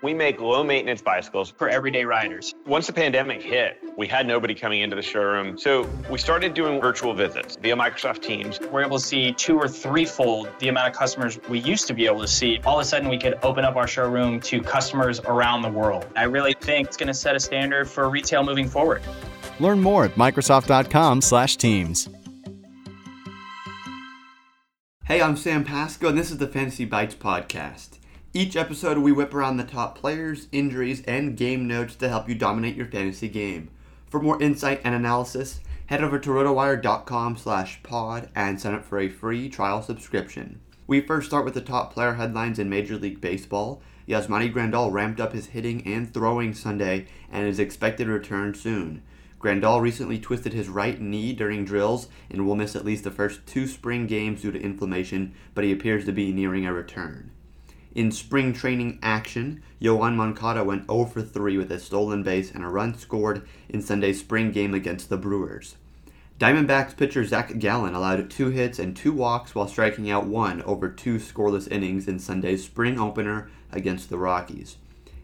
We make low maintenance bicycles for everyday riders. Once the pandemic hit, we had nobody coming into the showroom. So we started doing virtual visits via Microsoft Teams. We're able to see two or threefold the amount of customers we used to be able to see. All of a sudden, we could open up our showroom to customers around the world. I really think it's going to set a standard for retail moving forward. Learn more at Microsoft.com/Teams. Hey, I'm Sam Pasco, and this is the Fantasy Bites podcast. Each episode, we whip around the top players, injuries, and game notes to help you dominate your fantasy game. For more insight and analysis, head over to rotowire.com slash pod and sign up for a free trial subscription. We first start with the top player headlines in Major League Baseball. Yasmani Grandal ramped up his hitting and throwing Sunday and is expected to return soon. Grandal recently twisted his right knee during drills and will miss at least the first two spring games due to inflammation, but he appears to be nearing a return. In spring training action, Yoan Moncada went 0 for 3 with a stolen base and a run scored in Sunday's spring game against the Brewers. Diamondbacks pitcher Zach Gallen allowed two hits and two walks while striking out one over two scoreless innings in Sunday's spring opener against the Rockies.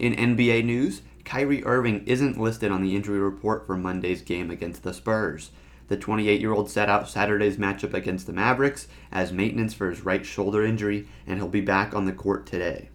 In NBA news, Kyrie Irving isn't listed on the injury report for Monday's game against the Spurs. The 28 year old sat out Saturday's matchup against the Mavericks as maintenance for his right shoulder injury, and he'll be back on the court today.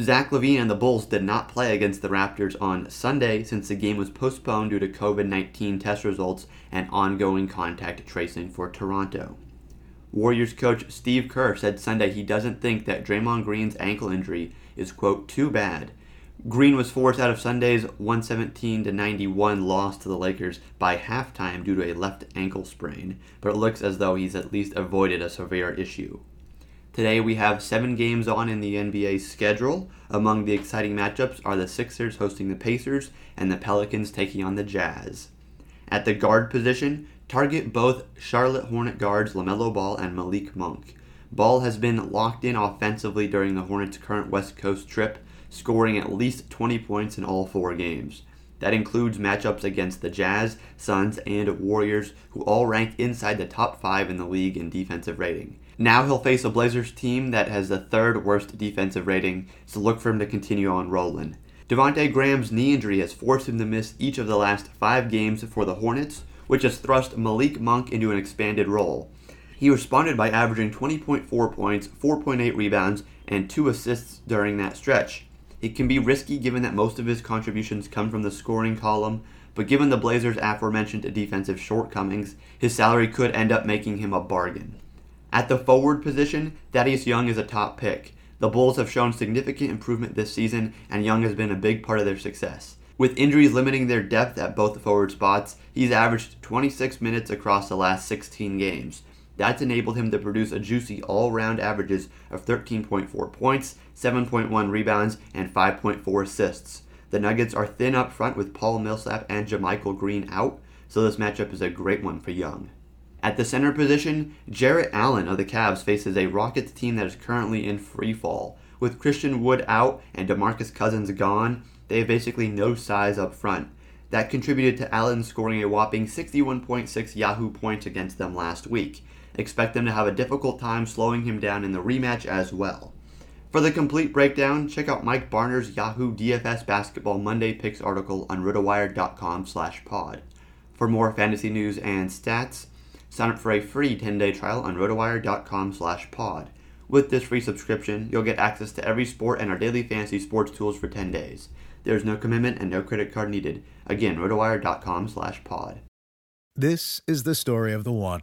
Zach LaVine and the Bulls did not play against the Raptors on Sunday since the game was postponed due to COVID 19 test results and ongoing contact tracing for Toronto. Warriors coach Steve Kerr said Sunday he doesn't think that Draymond Green's ankle injury is, quote, too bad Green was forced out of Sunday's 117 to 91 loss to the Lakers by halftime due to a left ankle sprain, but it looks as though he's at least avoided a severe issue. Today we have seven games on in the NBA schedule. Among the exciting matchups are the Sixers hosting the Pacers and the Pelicans taking on the Jazz. At the guard position, target both Charlotte Hornet guards LaMelo Ball and Malik Monk. Ball has been locked in offensively during the Hornets' current West Coast trip, scoring at least 20 points in all four games. That includes matchups against the Jazz, Suns, and Warriors, who all rank inside the top five in the league in defensive rating. Now he'll face a Blazers team that has the third worst defensive rating, so look for him to continue on rolling. Devonte Graham's knee injury has forced him to miss each of the last five games for the Hornets, which has thrust Malik Monk into an expanded role. He responded by averaging 20.4 points, 4.8 rebounds, and 2 assists during that stretch. It can be risky given that most of his contributions come from the scoring column, but given the Blazers' aforementioned defensive shortcomings, his salary could end up making him a bargain. At the forward position, Thaddeus Young is a top pick. The Bulls have shown significant improvement this season, and Young has been a big part of their success. With injuries limiting their depth at both forward spots, he's averaged 26 minutes across the last 16 games. That's enabled him to produce a juicy all round averages of 13.4 points, 7.1 rebounds, and 5.4 assists. The Nuggets are thin up front with Paul Millsap and JaMychal Green out, so this matchup is a great one for Young. At the center position, Jarrett Allen of the Cavs faces a Rockets team that is currently in free fall. With Christian Wood out and DeMarcus Cousins gone, they have basically no size up front. That contributed to Allen scoring a whopping 61.6 Yahoo points against them last week. Expect them to have a difficult time slowing him down in the rematch as well. For the complete breakdown, check out Mike Barner's Yahoo DFS Basketball Monday Picks article on rotowire.com slash pod. For more fantasy news and stats, sign up for a free 10-day trial on rotowire.com slash pod. With this free subscription, you'll get access to every sport and our daily fantasy sports tools for 10 days. There's no commitment and no credit card needed. Again, rotowire.com slash pod. This is the story of the one.